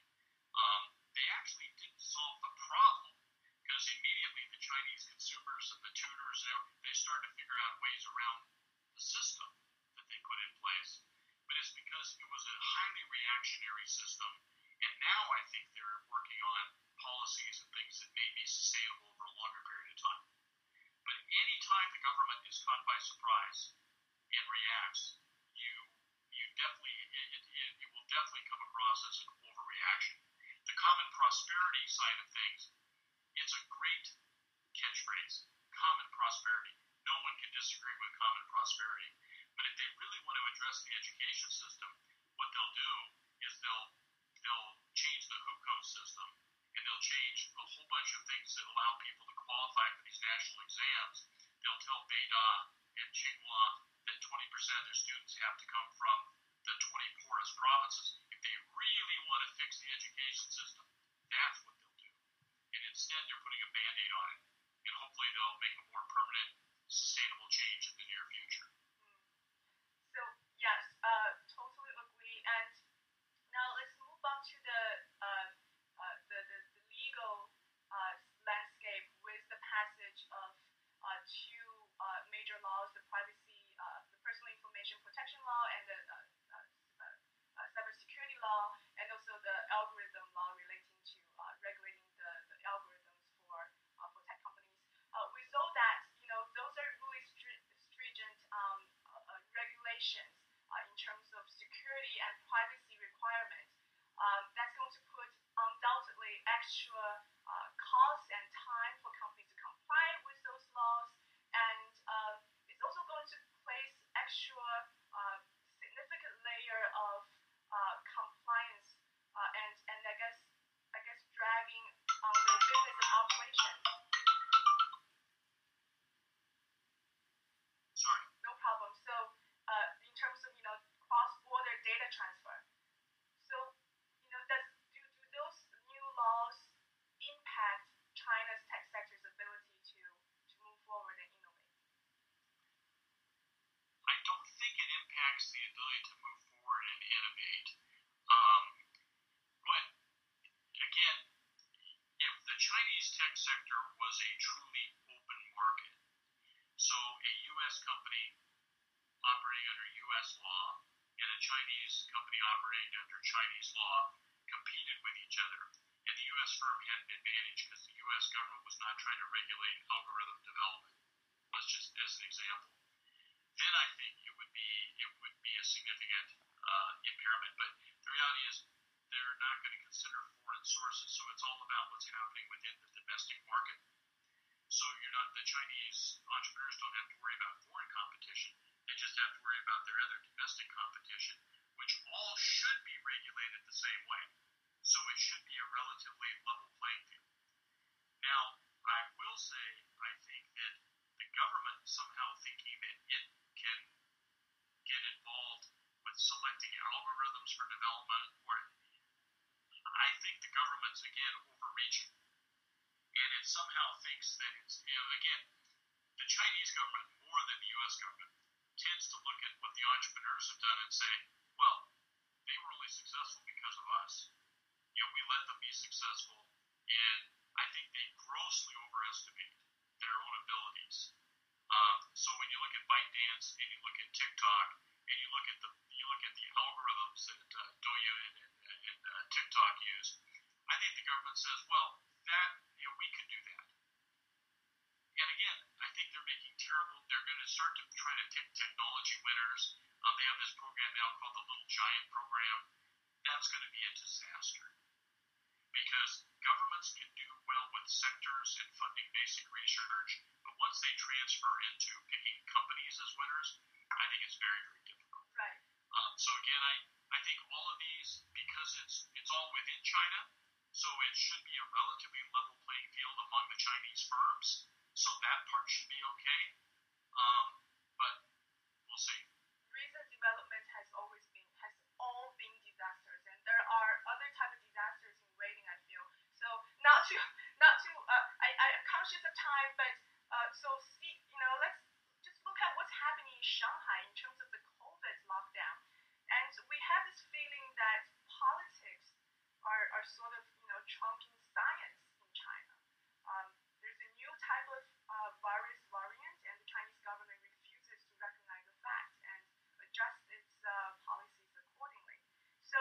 Um, they actually didn't solve the problem because immediately the Chinese consumers and the tutors, they started to figure out ways around the system that they put in place. But it's because it was a highly reactionary system. And now I think they're working on policies and things that may be sustainable over a longer period of time. But any time the government is caught by surprise and reacts, you you definitely it, it, it will definitely come across as an overreaction. The common prosperity side of things, it's a great catchphrase. Common prosperity. No one can disagree with common prosperity. But if they really want to address the education system, what they'll do is they'll they'll change the hukou system and they'll change a whole bunch of things that allow people to qualify for these national exams. They'll tell Beida and Tsinghua that 20% of their students have to come from the 20 poorest provinces. If they really want to fix the education system, that's what they'll do. And instead, they're putting a band aid on it. And hopefully, they'll make a more permanent, sustainable change in the near future. So yes, uh, totally agree. And now let's move on to the uh, uh, the, the, the legal uh, landscape with the passage of uh, two uh, major laws: the privacy, uh, the personal information protection law, and the uh, uh, uh, uh, cybersecurity law, and also the algorithm law relating to uh, regulating the, the algorithms for uh, for tech companies. Uh, we saw that you know those are really stri- stringent um, uh, uh, regulations uh, in terms of security and privacy requirements. Um, that's going to put undoubtedly extra uh, cost and time for companies to comply with those laws, and um, it's also going to place extra uh, significant layer of uh, compliance uh, and and I guess I guess dragging on the business and operations. Sorry. No problem. So, uh, in terms of you know cross-border data transfer, so you know does do, do those new laws impact China's tech sector's ability to to move forward and innovate? I don't think impacts the ability to move forward and innovate. Um, but again, if the Chinese tech sector was a truly open market, so a U.S. company operating under U.S. law and a Chinese company operating under Chinese law competed with each other, and the U.S. firm had an advantage because the U.S. government was not trying to regulate algorithm development. Let's just as an example then I think it would be it would be a significant uh, impairment. But the reality is, they're not going to consider foreign sources. So it's all about what's happening within the domestic market. So you're not the Chinese entrepreneurs don't have to worry about foreign competition. They just have to worry about their other domestic competition, which all should be regulated the same way. So it should be a relatively level playing field. Now, I will say, I think that the government somehow thinking that it can get involved with selecting algorithms for development, or I think the government's again overreaching, and it somehow thinks that it's you know again the Chinese government more than the U.S. government tends to look at what the entrepreneurs have done and say, well, they were only successful because of us. You know, we let them be successful, and I think they grossly overestimate their own abilities. Um, so when you look at ByteDance and you look at TikTok and you look at the you look at the algorithms that uh, Douyin and, and uh, TikTok use, I think the government says, well, that you know we can do that. And again, I think they're making terrible. They're going to start to try to pick technology winners. Um, they have this program now called the Little Giant program. That's going to be a disaster because governments can do well with sectors and funding basic research, but once they transfer into picking companies as winners, I think it's very, very difficult. Right. Um, so again, I, I think all of these, because it's it's all within China, so it should be a relatively level playing field among the Chinese firms. So that part should be okay. Um, but we'll see. Recent development has always been has all been disasters, and there are other type of disasters in waiting. I feel so not to not to uh, I Conscious of time, but uh, so see you know let's just look at what's happening in Shanghai in terms of the COVID lockdown, and we have this feeling that politics are are sort of you know trumping science in China. Um, there's a new type of uh, virus variant, and the Chinese government refuses to recognize the fact and adjust its uh, policies accordingly. So,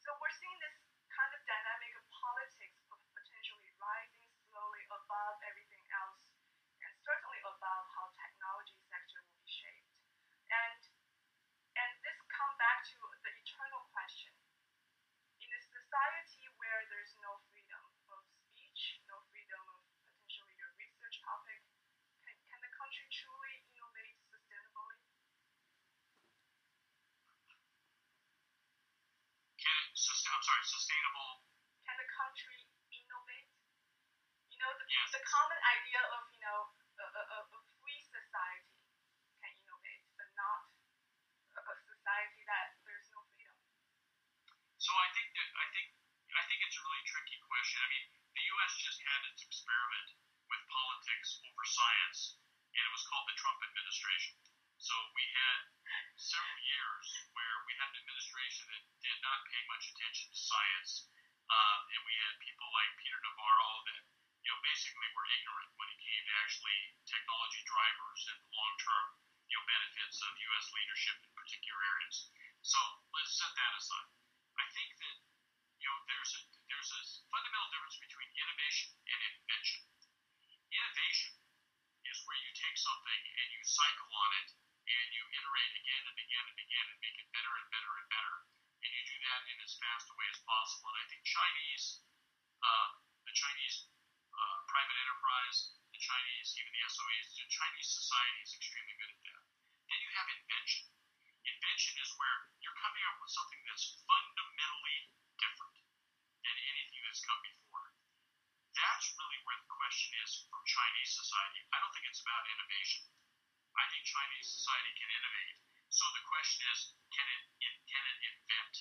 so we're seeing this kind of dynamic of politics of potentially rising slowly above everything else, and certainly above how technology sector will be shaped. And and this come back to the eternal question. In a society where there's no freedom of speech, no freedom of potentially your research topic, can, can the country truly innovate sustainably? Can it, sus- I'm sorry, sustainable? Can the country innovate? You know, the, Yes. the common idea of, you know, a, a, a free society can innovate, but not a, a society that there's no freedom. So I think that I think I think it's a really tricky question. I mean, the U.S. just had its experiment with politics over science, and it was called the Trump administration. Did not pay much attention to science, um, and we had people like Peter Navarro that you know basically were ignorant when it came to actually technology drivers and long-term you know benefits of U.S. leadership in particular areas. So let's set that aside. I think that you know there's a there's a fundamental difference between innovation and invention. Innovation is where you take something and you cycle on it and you iterate again and again and again and make it better and better and better. You do that in as fast a way as possible. And I think Chinese, uh, the Chinese uh, private enterprise, the Chinese, even the SOEs, the Chinese society is extremely good at that. Then you have invention. Invention is where you're coming up with something that's fundamentally different than anything that's come before. That's really where the question is from Chinese society. I don't think it's about innovation. I think Chinese society can innovate. So the question is, can it can it invent?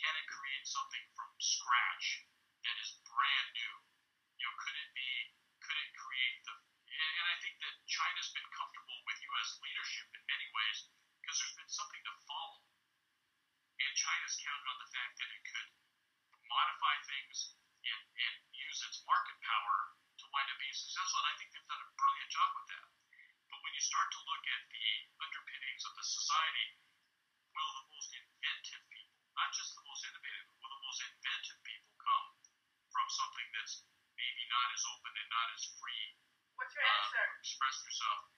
Can it create something from scratch that is brand new? You know, could it be? Could it create the? And, I think that China's been comfortable with U.S. leadership in many ways because there's been something to follow. And China's counted on the fact that it could modify things and, and use its market power to wind up being successful. And I think they've done a brilliant job with that. But when you start to look at the underpinnings of the society, will the most inventive people, not just the most innovative, will the most inventive people come from something that's maybe not as open and not as free What's your uh, answer? express yourself?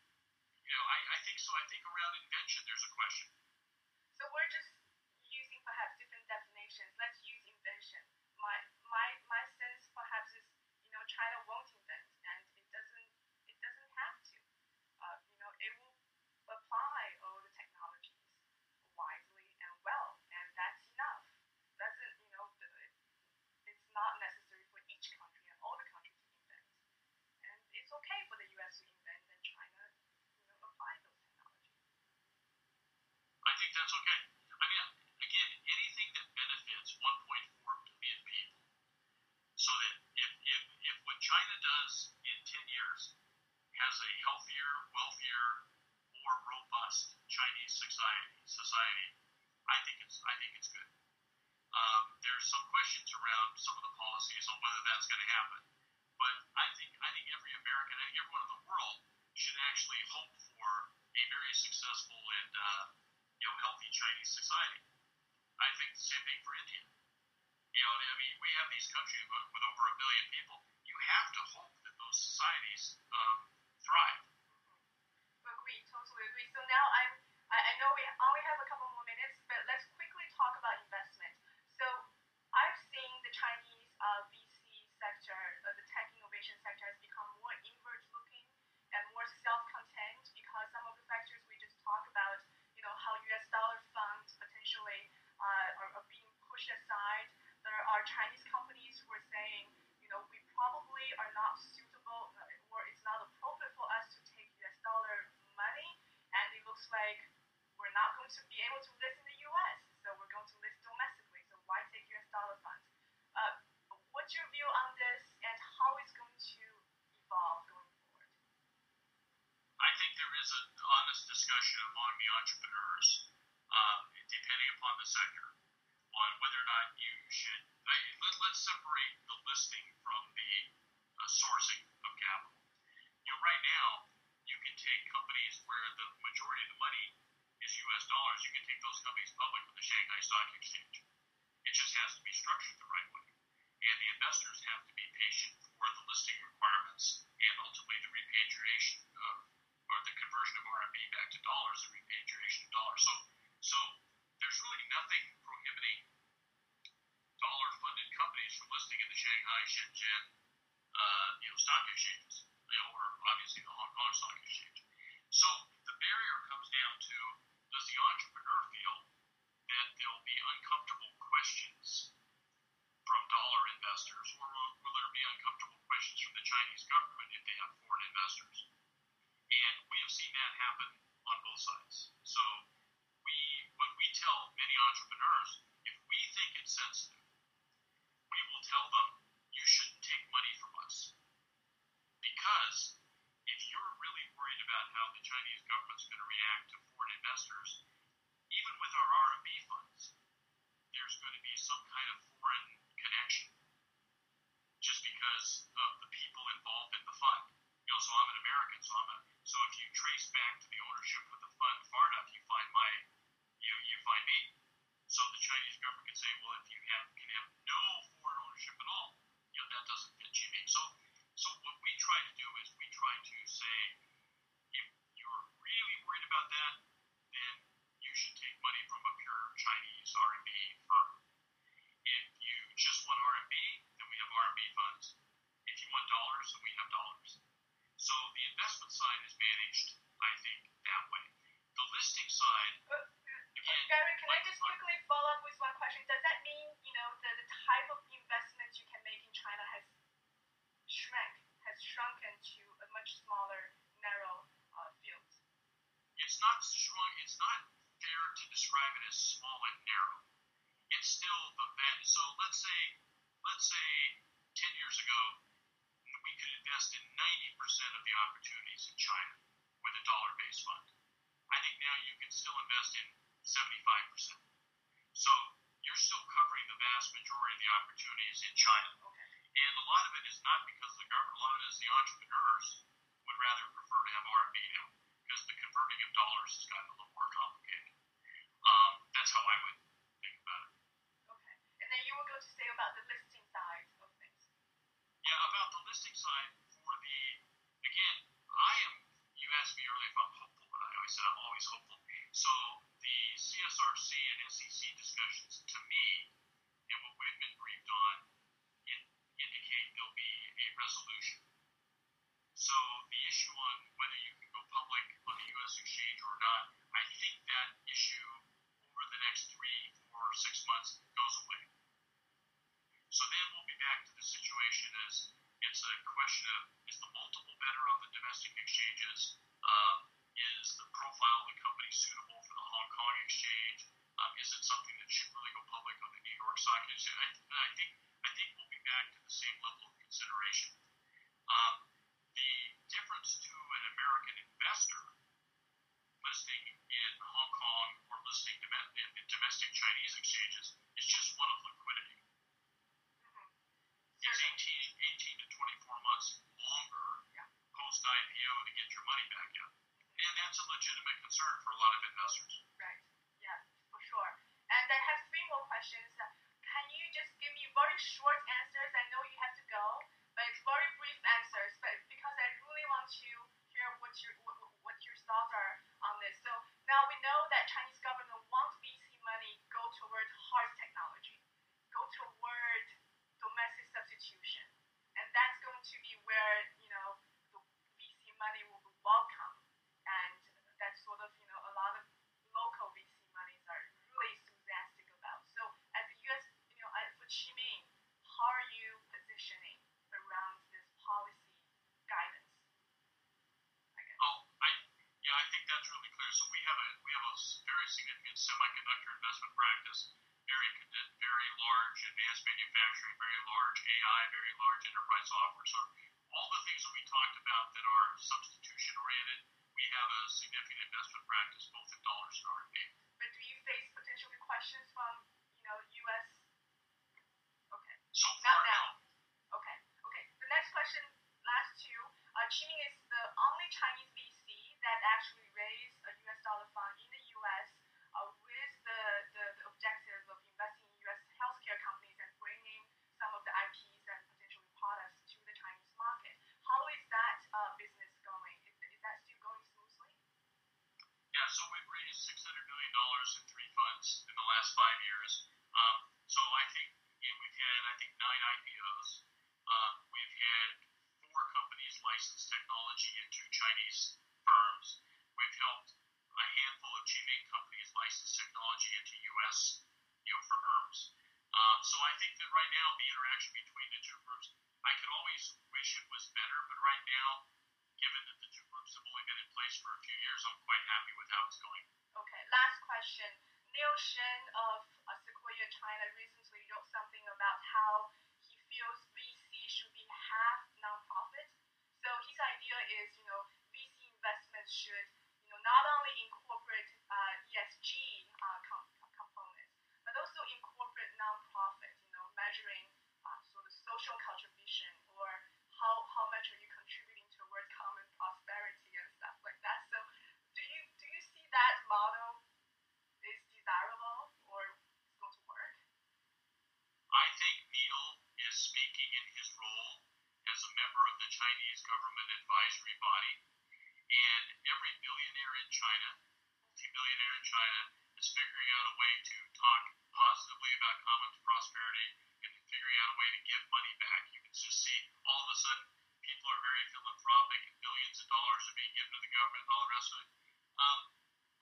You know, I, I think so. I think around invention, there's a question. So we're just using perhaps different definitions. Let's use invention. that's okay. I mean, again, anything that benefits 1.4 billion people, so that if, if, if what China does in 10 years has a healthier, wealthier, more robust Chinese society, society, I think it's I think it's good. Um, there's some questions around some of the policies on whether that's going to happen, but I think I think every American, I think everyone in the world, should actually hope for a very successful and uh, you know healthy Chinese society. I think the same thing for India. You know, I mean, we have these countries with, with over a billion people. You have to hope that those societies um, thrive. Agree, totally agree. So now I'm, I, I know we only have a couple more minutes, but let's quickly talk about investment. So I've seen the Chinese uh, VC sector, uh, the tech innovation sector, has become more inward looking and more self-contained because some of the factors we just talked about, you know, how US dollar funds potentially uh, are, are being pushed aside. There are Chinese companies who are saying, you know, we probably are not suitable uh, or it's not appropriate for us to take US dollar money, and it looks like we're not going to be able to list in the US, so we're going to list domestically. So why take US dollar funds? Uh, what's your view on this, and how it's going to evolve going forward? I think there is an honest discussion among the entrepreneurs, um, depending upon the sector, on whether or not you should. Let, let's separate the listing from the uh, sourcing of capital. You know, right now, you can take companies where the majority of the money is U.S. dollars. You can take those companies public with the Shanghai Stock Exchange. It just has to be structured the right way, and the investors have to be patient for the listing requirements and ultimately the repatriation of or the conversion of RMB back to dollars, the repatriation of dollars. So, so there's really nothing prohibiting dollar-funded companies from listing in the Shanghai, Shenzhen, uh, you know, stock exchanges, you know, or obviously the Hong Kong Stock Exchange. So the barrier comes down to does the entrepreneur feel that there'll be uncomfortable questions from dollar investors, or will, will there be uncomfortable questions from the Chinese government if they have foreign investors? And we have seen that happen on both sides. So we, what we tell many entrepreneurs, if we think it's sensitive, we will tell them you shouldn't take money from us. Because if you're really worried about how the Chinese government's going to react to foreign investors, even with our RMB funds, there's going to be some kind of foreign connection just because of the people involved in the fund. You know, so I'm an American, so I'm a so if you trace back to the ownership of the fund far enough, you find my you you find me. So the Chinese government can say, well, if you have can have no foreign ownership at all, you know, that doesn't fit you. So so what we try to do is we try to say, if you're really worried about that, then you should take money from a pure Chinese RMB firm. If you just want RMB, then we have RMB funds. If you want dollars, then we have dollars. So the investment side is managed, I think, that way. The listing side, Uh, again, Gary, can I just quickly follow up with one question? Does that mean, you know, the, the type of investments you can make in China has shrank, has shrunken to a much smaller, narrow uh, field? it's not strong. It's not fair to describe it as small and narrow. It's still the best. So let's say, let's say, ten years ago, we could invest in ninety percent of the opportunities in China with a dollar-based fund. I think now you can still invest in seventy-five percent. So you're still covering the vast majority of the opportunities in China. Okay. And a lot of it is not because the government. A lot of it is the entrepreneurs would rather prefer to have RMB now because the converting of dollars has gotten a little more complicated. Um, that's how I would think about it. Okay. And then you were going to say about the listing side of things. Yeah, about the listing side for the again, I am. You asked me earlier if I'm hopeful, and I always said I'm always hopeful. So the CSRC and SEC discussions, to me, and what we've been briefed on, in, indicate there'll be a resolution. So the issue on whether you can go public on the U.S. exchange or not, I think that issue over the next three, four, six months goes away. So then we'll be back to the situation as it's a question of is the multiple better on the domestic exchanges? Um, is the profile of the company suitable for the Hong Kong exchange? Um, is it something that should really go public on the New York Stock Exchange? I, I think I think we'll be back to the same level of consideration. Um, the difference to an American investor listing in Hong Kong or listing domestic, domestic Chinese exchanges is just one of liquidity. It's 18, 18 to 24 months longer post IPO to get your money back in. And that's a legitimate concern for a lot of investors. Right. Yeah, for sure. And I have three more questions. Can you just give me very short answers? I know you have to go, but it's very brief answers. But because I really want to hear what your what your thoughts are on this. So now we know that Chinese government wants VC money go toward hard technology, go toward domestic substitution, and that's going to be where you know the VC money will be welcome, and that's sort of you know a lot of local VC monies are really enthusiastic about. So as a U.S. you know as for Qiming, how are you positioning around this policy guidance? I guess. Oh, I yeah, I think that's really clear. So we have a we have a s- significant semiconductor investment practice, very very large advanced manufacturing, very large AI, very large enterprise software. So all the things that we talked about that are substitution oriented, we have a significant investment practice both in dollars and RMB. $600 million in three funds in the last five years. Um, so I think you know, we've had, I think, nine IPOs. Um, we've had four companies license technology into Chinese firms. We've helped a handful of Qiming companies license technology into U.S. You know, firms. Um, so I think that right now the interaction between the two groups, I could always wish it was better, but right now, given that the two groups have only been in place for a few years, I'm quite happy with how it's going. Question. Neil of uh, Sequoia China recently wrote something about how he feels VC should be half nonprofit. So his idea is, you know, VC investments should, you know, not only incorporate uh, ESG uh, com- components, but also incorporate nonprofit, you know, measuring uh, sort of social contribution or how, how much are you contributing towards common prosperity and stuff like that. So do you do you see that model is desirable or is going to work? I think Neil is speaking in his role as a member of the Chinese government advisory body, and every billionaire in China, multi-billionaire in China, is figuring out a way to talk positively about common prosperity and figuring out a way to give money back. You can just see all of a sudden people are very philanthropic and billions of dollars are being given to the government and all the rest of it. Um,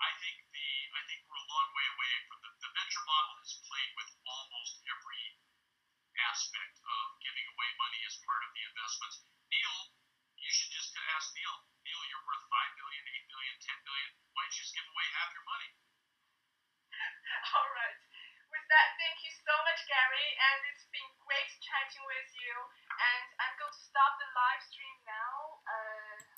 I think the I think we're a long way away from the, the venture model has played with almost every aspect of giving away money as part of the investments. Neil, you should just ask Neil. Neil, you're worth five billion, eight billion, ten billion. Why don't you just give away half your money? [LAUGHS] All right. With that, thank you so much, Gary, and it's been great chatting with you. And I'm going to stop the live stream now. Uh,